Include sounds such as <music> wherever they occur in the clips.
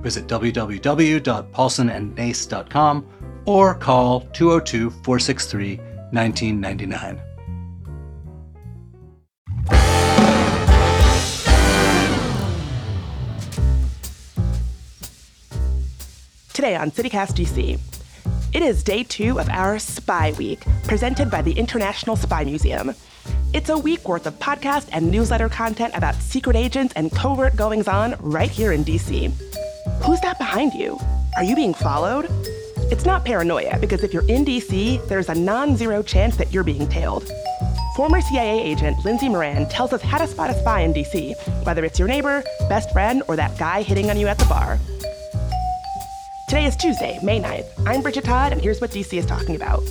Visit www.paulsonandnace.com or call 202 463 1999. Today on CityCast DC, it is day two of our Spy Week, presented by the International Spy Museum. It's a week worth of podcast and newsletter content about secret agents and covert goings on right here in DC. Who's that behind you? Are you being followed? It's not paranoia, because if you're in DC, there's a non zero chance that you're being tailed. Former CIA agent Lindsay Moran tells us how to spot a spy in DC, whether it's your neighbor, best friend, or that guy hitting on you at the bar. Today is Tuesday, May 9th. I'm Bridget Todd, and here's what DC is talking about.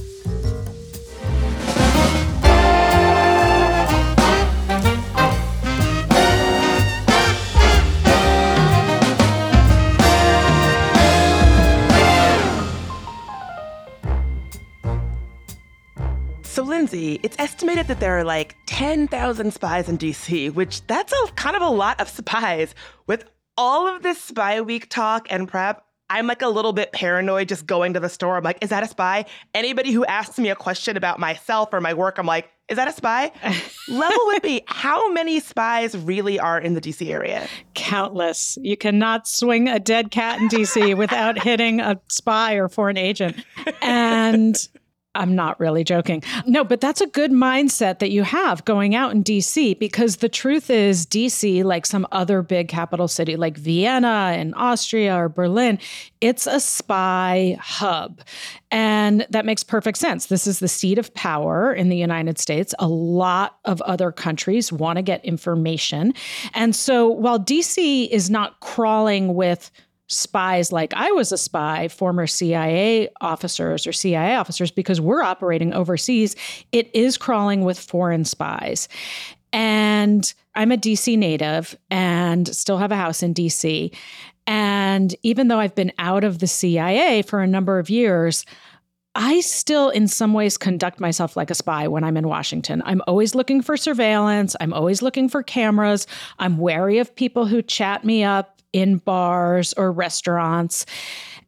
So, Lindsay, it's estimated that there are like 10,000 spies in DC, which that's a kind of a lot of spies. With all of this spy week talk and prep, I'm like a little bit paranoid just going to the store. I'm like, is that a spy? Anybody who asks me a question about myself or my work, I'm like, is that a spy? <laughs> Level with me. How many spies really are in the DC area? Countless. You cannot swing a dead cat in DC without hitting a spy or foreign agent. <laughs> And I'm not really joking. No, but that's a good mindset that you have going out in DC because the truth is, DC, like some other big capital city like Vienna and Austria or Berlin, it's a spy hub. And that makes perfect sense. This is the seat of power in the United States. A lot of other countries want to get information. And so while DC is not crawling with spies like I was a spy, former CIA officers or CIA officers, because we're operating overseas, it is crawling with foreign spies. And I'm a DC native and still have a house in DC. And even though I've been out of the CIA for a number of years, I still, in some ways, conduct myself like a spy when I'm in Washington. I'm always looking for surveillance. I'm always looking for cameras. I'm wary of people who chat me up in bars or restaurants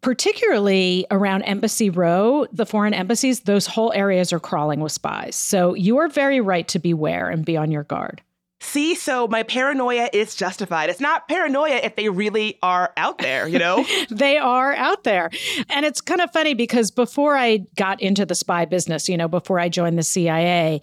particularly around Embassy Row, the foreign embassies, those whole areas are crawling with spies. So you are very right to beware and be on your guard. See, so my paranoia is justified. It's not paranoia if they really are out there, you know? <laughs> they are out there. And it's kind of funny because before I got into the spy business, you know, before I joined the CIA,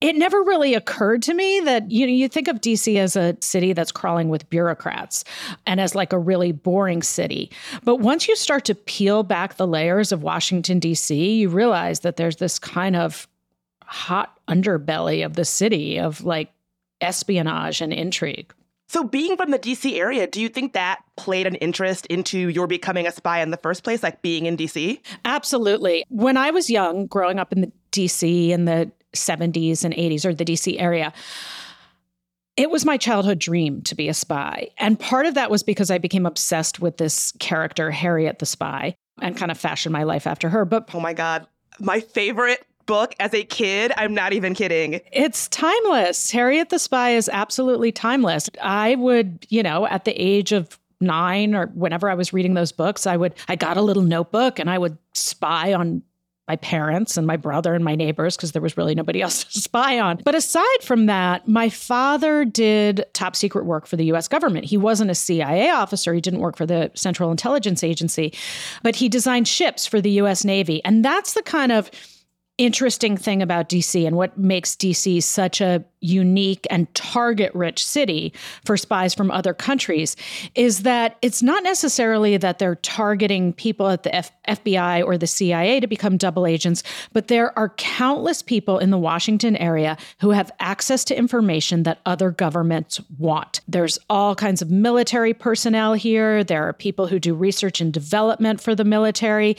it never really occurred to me that you know you think of DC as a city that's crawling with bureaucrats and as like a really boring city. But once you start to peel back the layers of Washington DC, you realize that there's this kind of hot underbelly of the city of like espionage and intrigue. So, being from the DC area, do you think that played an interest into your becoming a spy in the first place, like being in DC? Absolutely. When I was young, growing up in the DC in the 70s and 80s or the DC area. It was my childhood dream to be a spy. And part of that was because I became obsessed with this character, Harriet the Spy, and kind of fashioned my life after her. But oh my God, my favorite book as a kid. I'm not even kidding. It's timeless. Harriet the Spy is absolutely timeless. I would, you know, at the age of nine or whenever I was reading those books, I would, I got a little notebook and I would spy on my parents and my brother and my neighbors because there was really nobody <laughs> else to spy on. But aside from that, my father did top secret work for the US government. He wasn't a CIA officer, he didn't work for the Central Intelligence Agency, but he designed ships for the US Navy. And that's the kind of interesting thing about DC and what makes DC such a unique and target rich city for spies from other countries is that it's not necessarily that they're targeting people at the F- FBI or the CIA to become double agents, but there are countless people in the Washington area who have access to information that other governments want. There's all kinds of military personnel here, there are people who do research and development for the military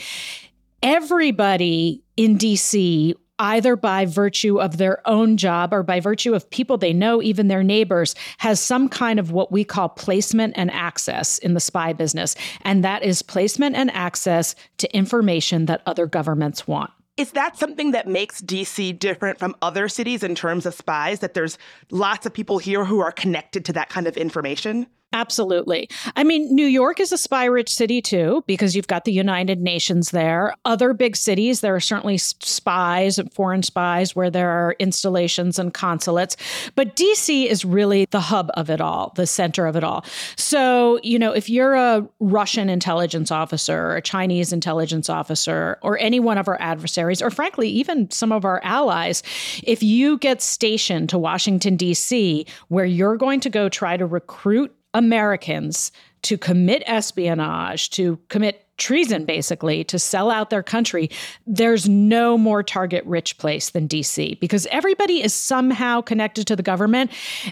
everybody in DC either by virtue of their own job or by virtue of people they know, even their neighbors, has some kind of what we call placement and access in the spy business. And that is placement and access to information that other governments want. Is that something that makes DC different from other cities in terms of spies? That there's lots of people here who are connected to that kind of information? Absolutely. I mean, New York is a spy rich city too, because you've got the United Nations there. Other big cities, there are certainly spies, and foreign spies, where there are installations and consulates. But DC is really the hub of it all, the center of it all. So, you know, if you're a Russian intelligence officer a Chinese intelligence officer or any one of our adversaries, or frankly, even some of our allies, if you get stationed to Washington, D.C., where you're going to go try to recruit Americans to commit espionage, to commit treason, basically, to sell out their country, there's no more target rich place than DC because everybody is somehow connected to the government.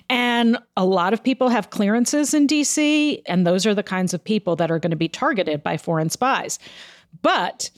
And a lot of people have clearances in DC, and those are the kinds of people that are going to be targeted by foreign spies. But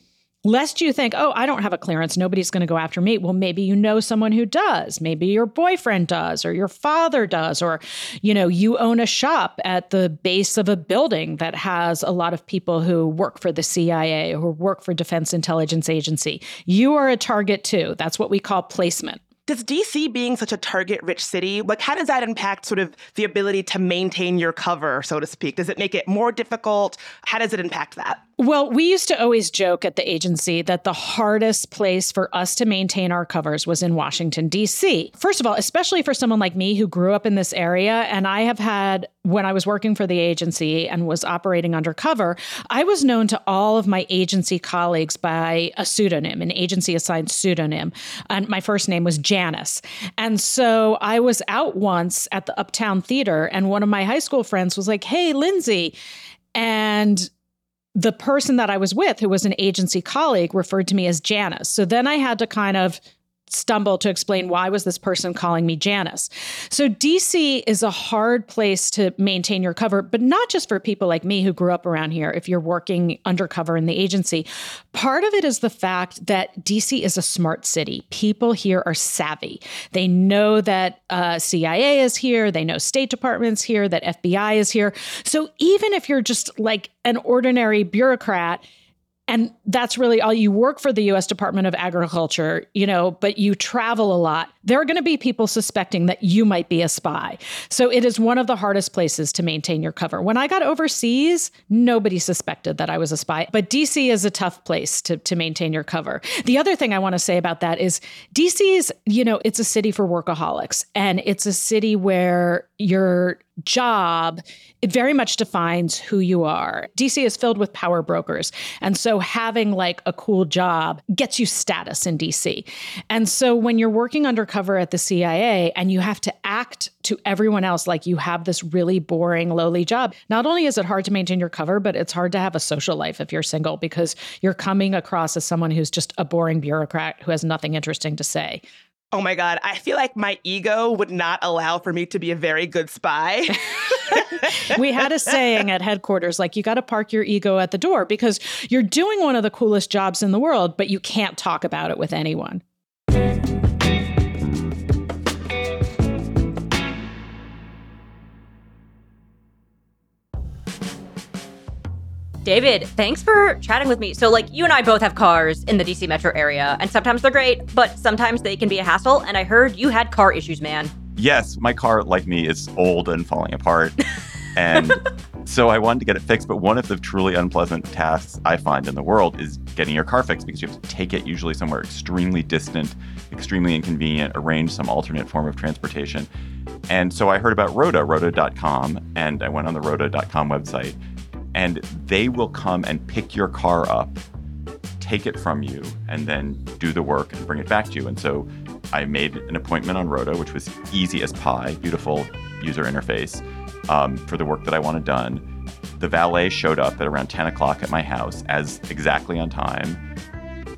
lest you think, oh, I don't have a clearance, nobody's going to go after me. Well, maybe you know someone who does. Maybe your boyfriend does, or your father does, or, you know, you own a shop at the base of a building that has a lot of people who work for the CIA or work for Defense Intelligence Agency. You are a target too. That's what we call placement. Does DC being such a target rich city, like how does that impact sort of the ability to maintain your cover, so to speak? Does it make it more difficult? How does it impact that? Well, we used to always joke at the agency that the hardest place for us to maintain our covers was in Washington, D.C. First of all, especially for someone like me who grew up in this area, and I have had, when I was working for the agency and was operating undercover, I was known to all of my agency colleagues by a pseudonym, an agency assigned pseudonym. And my first name was Janice. And so I was out once at the Uptown Theater, and one of my high school friends was like, Hey, Lindsay. And the person that I was with, who was an agency colleague, referred to me as Janice. So then I had to kind of stumble to explain why was this person calling me Janice. So DC is a hard place to maintain your cover, but not just for people like me who grew up around here if you're working undercover in the agency. Part of it is the fact that DC is a smart city. People here are savvy. They know that uh, CIA is here, they know State Department's here, that FBI is here. So even if you're just like an ordinary bureaucrat, and that's really all you work for the US Department of Agriculture, you know, but you travel a lot. There are going to be people suspecting that you might be a spy. So it is one of the hardest places to maintain your cover. When I got overseas, nobody suspected that I was a spy, but DC is a tough place to to maintain your cover. The other thing I want to say about that is DC is, you know, it's a city for workaholics and it's a city where your job it very much defines who you are. DC is filled with power brokers. And so having like a cool job gets you status in DC. And so when you're working undercover at the CIA and you have to act to everyone else like you have this really boring, lowly job, not only is it hard to maintain your cover, but it's hard to have a social life if you're single because you're coming across as someone who's just a boring bureaucrat who has nothing interesting to say. Oh my God. I feel like my ego would not allow for me to be a very good spy. <laughs> <laughs> we had a saying at headquarters like, you got to park your ego at the door because you're doing one of the coolest jobs in the world, but you can't talk about it with anyone. David, thanks for chatting with me. So, like, you and I both have cars in the DC metro area, and sometimes they're great, but sometimes they can be a hassle. And I heard you had car issues, man. Yes, my car, like me, is old and falling apart. <laughs> and so I wanted to get it fixed. But one of the truly unpleasant tasks I find in the world is getting your car fixed because you have to take it usually somewhere extremely distant, extremely inconvenient, arrange some alternate form of transportation. And so I heard about Roda, Roda.com, and I went on the Roda.com website and they will come and pick your car up take it from you and then do the work and bring it back to you. And so I made an appointment on Roda, which was easy as pie, beautiful user interface um, for the work that I wanted done. The valet showed up at around 10 o'clock at my house as exactly on time.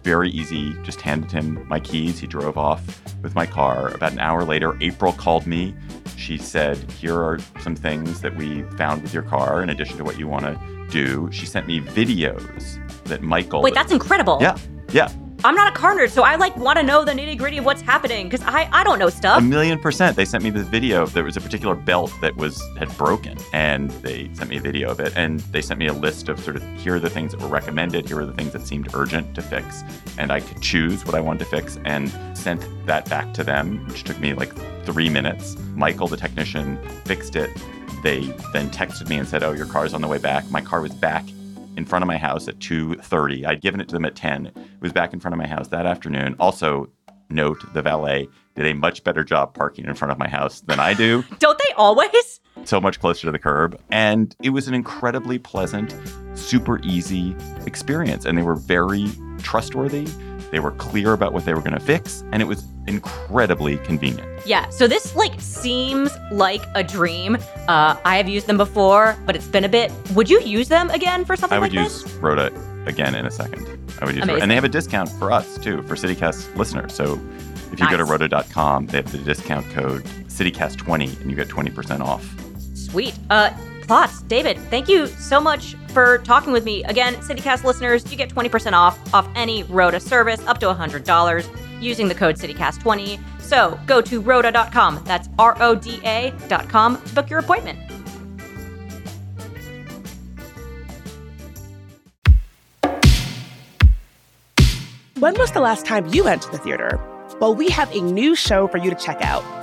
Very easy, just handed him my keys. He drove off with my car. About an hour later, April called me. She said, Here are some things that we found with your car in addition to what you want to do. She sent me videos that Michael. Wait, that's incredible. Yeah, yeah. I'm not a car nerd, so I like want to know the nitty gritty of what's happening because I, I don't know stuff. A million percent. They sent me this video. There was a particular belt that was had broken, and they sent me a video of it. And they sent me a list of sort of here are the things that were recommended. Here are the things that seemed urgent to fix, and I could choose what I wanted to fix and sent that back to them, which took me like three minutes. Michael, the technician, fixed it. They then texted me and said, "Oh, your car's on the way back." My car was back in front of my house at 2:30. I'd given it to them at 10. It was back in front of my house that afternoon. Also, note the valet did a much better job parking in front of my house than I do, <laughs> Don't they always? so much closer to the curb. And it was an incredibly pleasant, super easy experience and they were very trustworthy. They were clear about what they were going to fix and it was incredibly convenient. Yeah, so this like seems like a dream. Uh, I have used them before, but it's been a bit. Would you use them again for something I would like use this? Roda again in a second. I would use Roda. And they have a discount for us too, for CityCast listeners. So if you go to Nice. roda.com, they have the discount code CityCast20 and you get 20% off. Sweet. Uh, plots, David, thank you so much for talking with me. Again, CityCast listeners, you get 20% off off any Roda service up to $100 using the code CityCast20. So go to roda.com, that's R O D A.com, to book your appointment. When was the last time you went to the theater? Well, we have a new show for you to check out.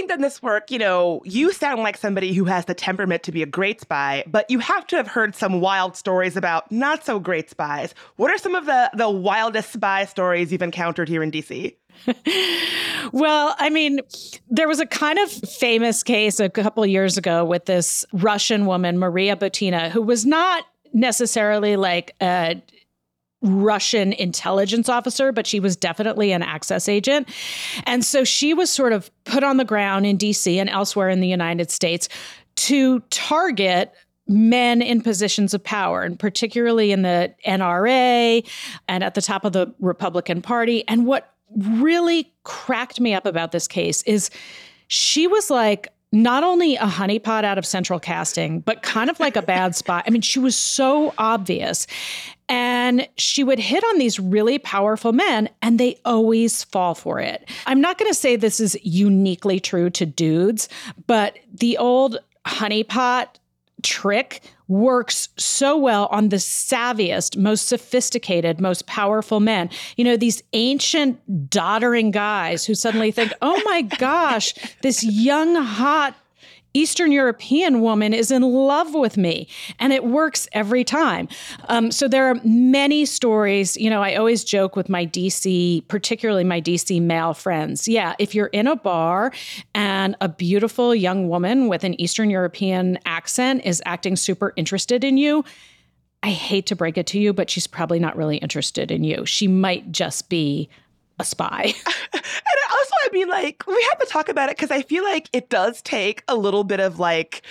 Having done this work, you know, you sound like somebody who has the temperament to be a great spy, but you have to have heard some wild stories about not so great spies. What are some of the, the wildest spy stories you've encountered here in DC? <laughs> Well, I mean, there was a kind of famous case a couple years ago with this Russian woman, Maria Butina, who was not necessarily like a Russian intelligence officer, but she was definitely an access agent. And so she was sort of put on the ground in DC and elsewhere in the United States to target men in positions of power, and particularly in the NRA and at the top of the Republican Party. And what really cracked me up about this case is she was like not only a honeypot out of central casting, but kind of like a bad spot. I mean, she was so obvious. And she would hit on these really powerful men, and they always fall for it. I'm not going to say this is uniquely true to dudes, but the old honeypot trick works so well on the savviest, most sophisticated, most powerful men. You know, these ancient, doddering guys who suddenly think, oh my gosh, this young, hot, Eastern European woman is in love with me. And it works every time. Um, so there are many stories. You know, I always joke with my DC, particularly my DC male friends. Yeah, if you're in a bar and a beautiful young woman with an Eastern European accent is acting super interested in you, I hate to break it to you, but she's probably not really interested in you. She might just be a spy. <laughs> And also, I mean, like, we have to talk about it because I feel like it does take a little bit of like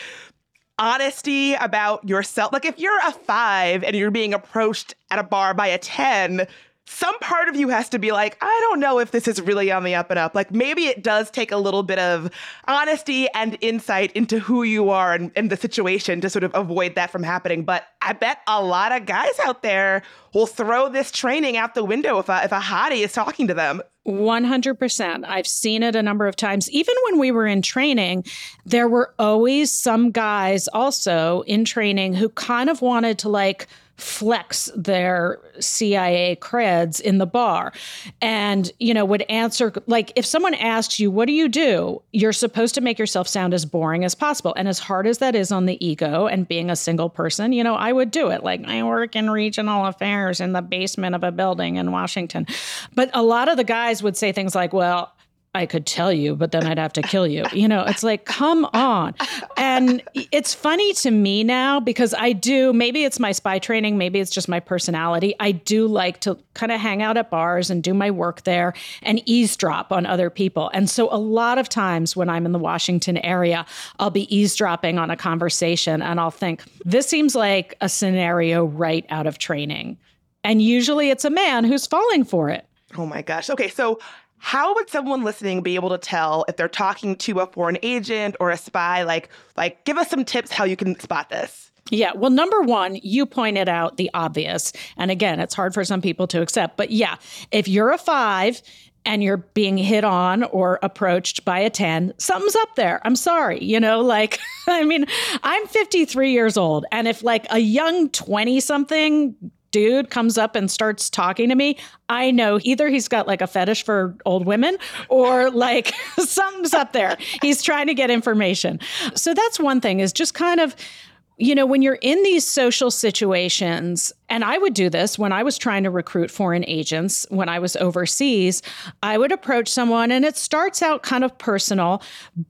honesty about yourself. Like, if you're a five and you're being approached at a bar by a 10, some part of you has to be like, I don't know if this is really on the up and up. Like maybe it does take a little bit of honesty and insight into who you are and, and the situation to sort of avoid that from happening. But I bet a lot of guys out there will throw this training out the window if a, if a hottie is talking to them. 100%. I've seen it a number of times. Even when we were in training, there were always some guys also in training who kind of wanted to like, flex their CIA creds in the bar and, you know, would answer like if someone asks you, what do you do? You're supposed to make yourself sound as boring as possible. And as hard as that is on the ego and being a single person, you know, I would do it. Like I work in regional affairs in the basement of a building in Washington. But a lot of the guys would say things like, well, I could tell you, but then I'd have to kill you. You know, it's like, come on. And it's funny to me now because I do, maybe it's my spy training, maybe it's just my personality. I do like to kind of hang out at bars and do my work there and eavesdrop on other people. And so a lot of times when I'm in the Washington area, I'll be eavesdropping on a conversation and I'll think, this seems like a scenario right out of training. And usually it's a man who's falling for it. Oh my gosh. Okay. So, how would someone listening be able to tell if they're talking to a foreign agent or a spy like like give us some tips how you can spot this yeah. Well, number one, you pointed out the obvious. And again, it's hard for some people to accept. But yeah, if you're a five and you're being hit on or approached by a 10, something's up there. I'm sorry. You know, like, <laughs> I mean, I'm 53 years old. And if like a young 20 something dude comes up and starts talking to me, I know either he's got like a fetish for old women or like <laughs> something's up there. He's trying to get information. So that's one thing is just kind of you know, when you're in these social situations, and I would do this when I was trying to recruit foreign agents when I was overseas, I would approach someone and it starts out kind of personal,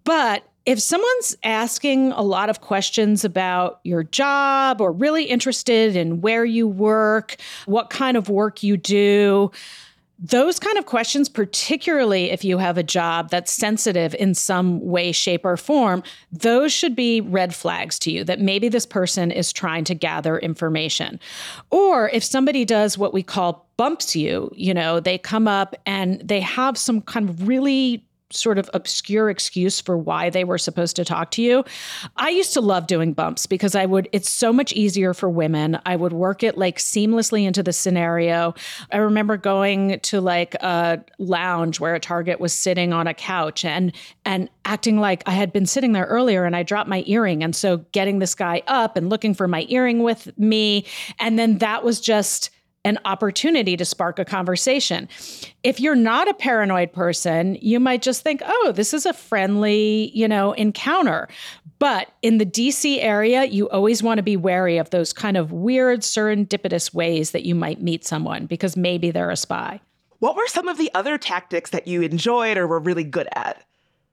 but if someone's asking a lot of questions about your job or really interested in where you work, what kind of work you do, those kind of questions, particularly if you have a job that's sensitive in some way, shape, or form, those should be red flags to you that maybe this person is trying to gather information. Or if somebody does what we call bumps you, you know, they come up and they have some kind of really sort of obscure excuse for why they were supposed to talk to you. I used to love doing bumps because I would, it's so much easier for women. I would work it like seamlessly into the scenario. I remember going to like a lounge where a target was sitting on a couch and, and acting like I had been sitting there earlier and I dropped my earring. And so getting this guy up and looking for my earring with me. And then that was just, an opportunity to spark a conversation. If you're not a paranoid person, you might just think, "Oh, this is a friendly, you know, encounter." But in the DC area, you always want to be wary of those kind of weird serendipitous ways that you might meet someone because maybe they're a spy. What were some of the other tactics that you enjoyed or were really good at?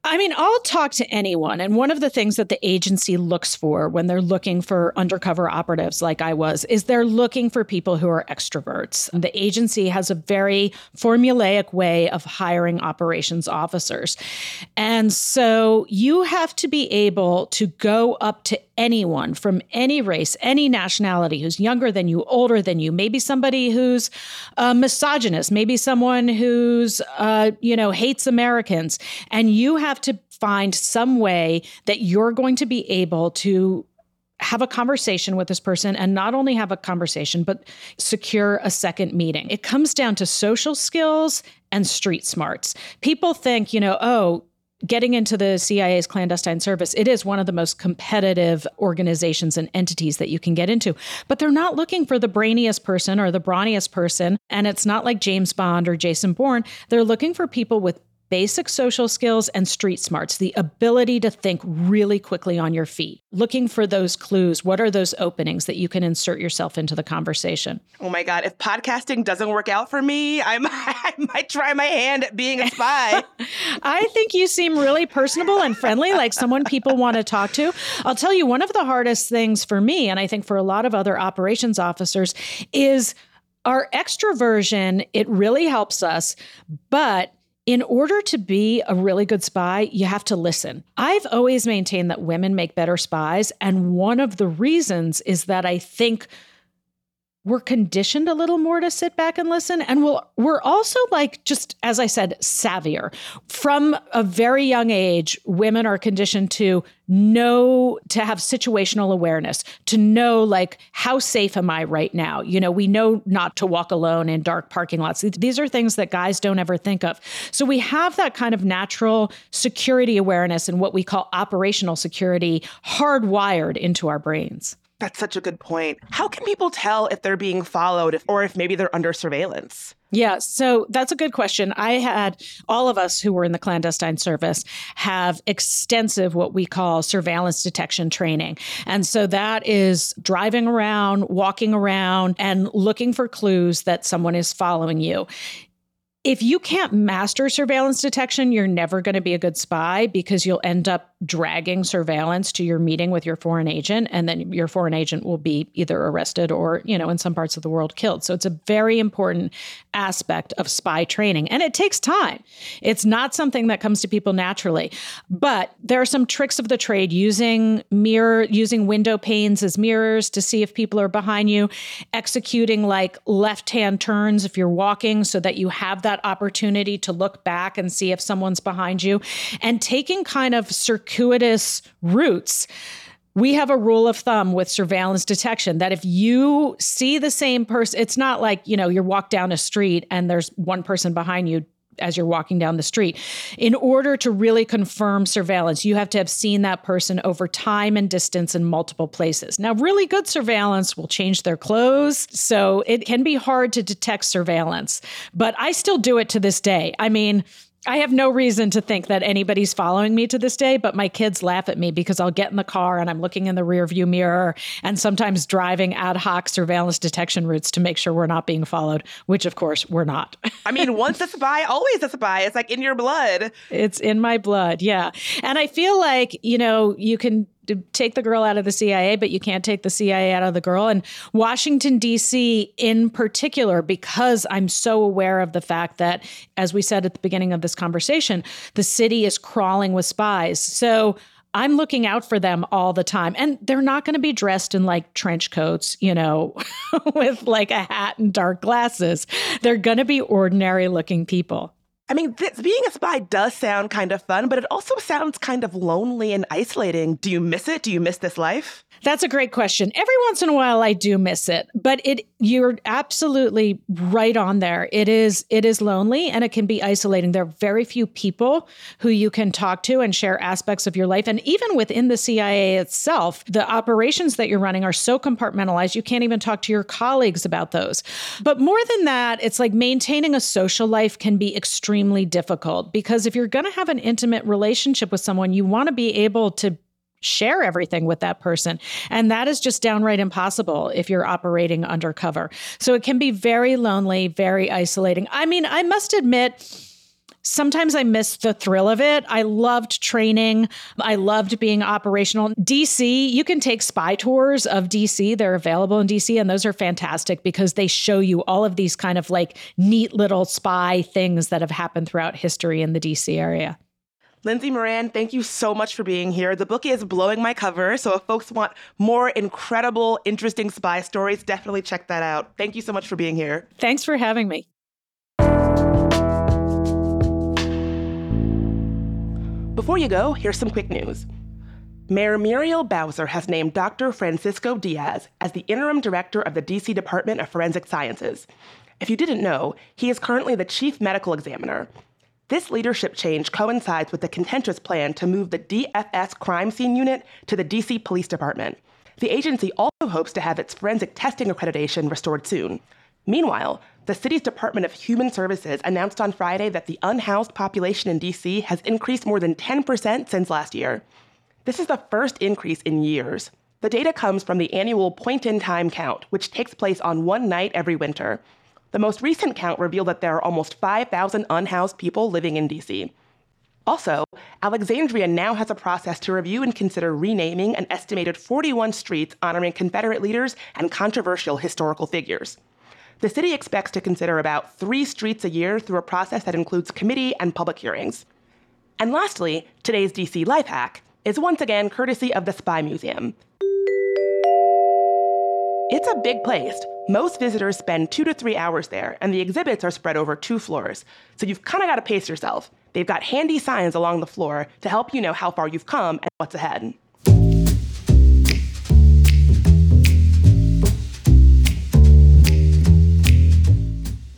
I mean, I'll talk to anyone. And one of the things that the agency looks for when they're looking for undercover operatives, like I was, is they're looking for people who are extroverts. The agency has a very formulaic way of hiring operations officers. And so you have to be able to go up to anyone from any race, any nationality who's younger than you, older than you, maybe somebody who's a misogynist, maybe someone who's, uh, you know, hates Americans. And you have to find some way that you're going to be able to have a conversation with this person and not only have a conversation, but secure a second meeting. It comes down to social skills and street smarts. People think, you know, oh, getting into the CIA's clandestine service, it is one of the most competitive organizations and entities that you can get into. But they're not looking for the brainiest person or the brawniest person. And it's not like James Bond or Jason Bourne. They're looking for people with basic social skills and street smarts, the ability to think really quickly on your feet, looking for those clues. What are those openings that you can insert yourself into the conversation? Oh my God. If podcasting doesn't work out for me, <laughs> I might, I might try my hand at being a spy. <laughs> I think you seem really personable and friendly, like someone people want to talk to. I'll tell you, one of the hardest things for me, and I think for a lot of other operations officers, is our extroversion. It really helps us, but in order to be a really good spy, you have to listen. I've always maintained that women make better spies. And one of the reasons is that I think we're conditioned a little more to sit back and listen. And we'll, we're also like just as i said savvier. From a very young age women are conditioned to know to have situational awareness to know like how safe am i right now? You know we know not to walk alone in dark parking lots. These are things that guys don't ever think of. So we have that kind of natural security awareness and what we call operational security hardwired into our brains that's such a good point. How can people tell if they're being followed if, or if maybe they're under surveillance? Yeah, so that's a good question. I had all of us who were in the clandestine service have extensive what we call surveillance detection training. And so that is driving around, walking around, and looking for clues that someone is following you if you can't master surveillance detection, you're never going to be a good spy because you'll end up dragging surveillance to your meeting with your foreign agent and then your foreign agent will be either arrested or, you know, in some parts of the world killed. So it's a very important aspect of spy training and it takes time. It's not something that comes to people naturally. But there are some tricks of the trade using mirror using window panes as mirrors to see if people are behind you, executing like left-hand turns if you're walking so that you have that opportunity to look back and see if someone's behind you. And taking kind of circuitous routes we have a rule of thumb with surveillance detection that if you see the same person, it's not like, you know, you walk down a street and there's one person behind you as you're walking down the street. In order to really confirm surveillance, you have to have seen that person over time and distance in multiple places. Now, really good surveillance will change their clothes. So it can be hard to detect surveillance, but I still do it to this day. I mean, I have no reason to think that anybody's following me to this day, but my kids laugh at me because I'll get in the car and I'm looking in the rearview mirror and sometimes driving ad hoc surveillance detection routes to make sure we're not being followed, which of course we're not. I mean, <laughs> once a spy, always a spy. It's like in your blood. It's in my blood, yeah. And I feel like, you know, you can take the girl out of the CIA, but you can't take the CIA out of the girl. And Washington, D.C., in particular, because I'm so aware of the fact that, as we said at the beginning of this conversation, the city is crawling with spies. So I'm looking out for them all the time. And they're not going to be dressed in like trench coats, you know, <laughs> with like a hat and dark glasses. They're going to be ordinary looking people. I mean, this, being a spy does sound kind of fun, but it also sounds kind of lonely and isolating. Do you miss it? Do you miss this life? That's a great question. Every once in a while I do miss it, but it you're absolutely right on there. It is it is lonely and it can be isolating. There are very few people who you can talk to and share aspects of your life and even within the CIA itself, the operations that you're running are so compartmentalized you can't even talk to your colleagues about those. But more than that, it's like maintaining a social life can be extremely difficult because if you're going to have an intimate relationship with someone, you want to be able to share everything with that person. And that is just downright impossible if you're operating undercover. So it can be very lonely, very isolating. I mean, I must admit, Sometimes I miss the thrill of it. I loved training. I loved being operational. DC, you can take spy tours of DC. They're available in DC, and those are fantastic because they show you all of these kind of like neat little spy things that have happened throughout history in the DC area. Lindsay Moran, thank you so much for being here. The book is blowing my cover, so if folks want more incredible, interesting spy stories, definitely check that out. Thank you so much for being here. Thanks for having me. Before you go, here's some quick news. Mayor Muriel Bowser has named Dr. Francisco Diaz as the interim director of the DC Department of Forensic Sciences. If you didn't know, he is currently the chief medical examiner. This leadership change coincides with the contentious plan to move the DFS crime scene unit to the DC Police Department. The agency also hopes to have its forensic testing accreditation restored soon. Meanwhile, the city's Department of Human Services announced on Friday that the unhoused population in DC has increased more than 10% since last year. This is the first increase in years. The data comes from the annual point in time count, which takes place on one night every winter. The most recent count revealed that there are almost 5,000 unhoused people living in DC. Also, Alexandria now has a process to review and consider renaming an estimated 41 streets honoring Confederate leaders and controversial historical figures. The city expects to consider about three streets a year through a process that includes committee and public hearings. And lastly, today's DC life hack is once again courtesy of the Spy Museum. It's a big place, Most visitors spend two to three hours there, and the exhibits are spread over two floors. So you've kind of got to pace yourself. They've got handy signs along the floor to help you know how far you've come and what's ahead.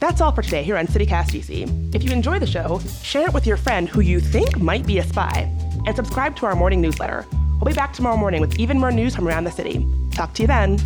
That's all for today here on CityCast DC. If you enjoy the show, share it with your friend who you think might be a spy, and subscribe to our morning newsletter. We'll be back tomorrow morning with even more news from around the city. Talk to you then.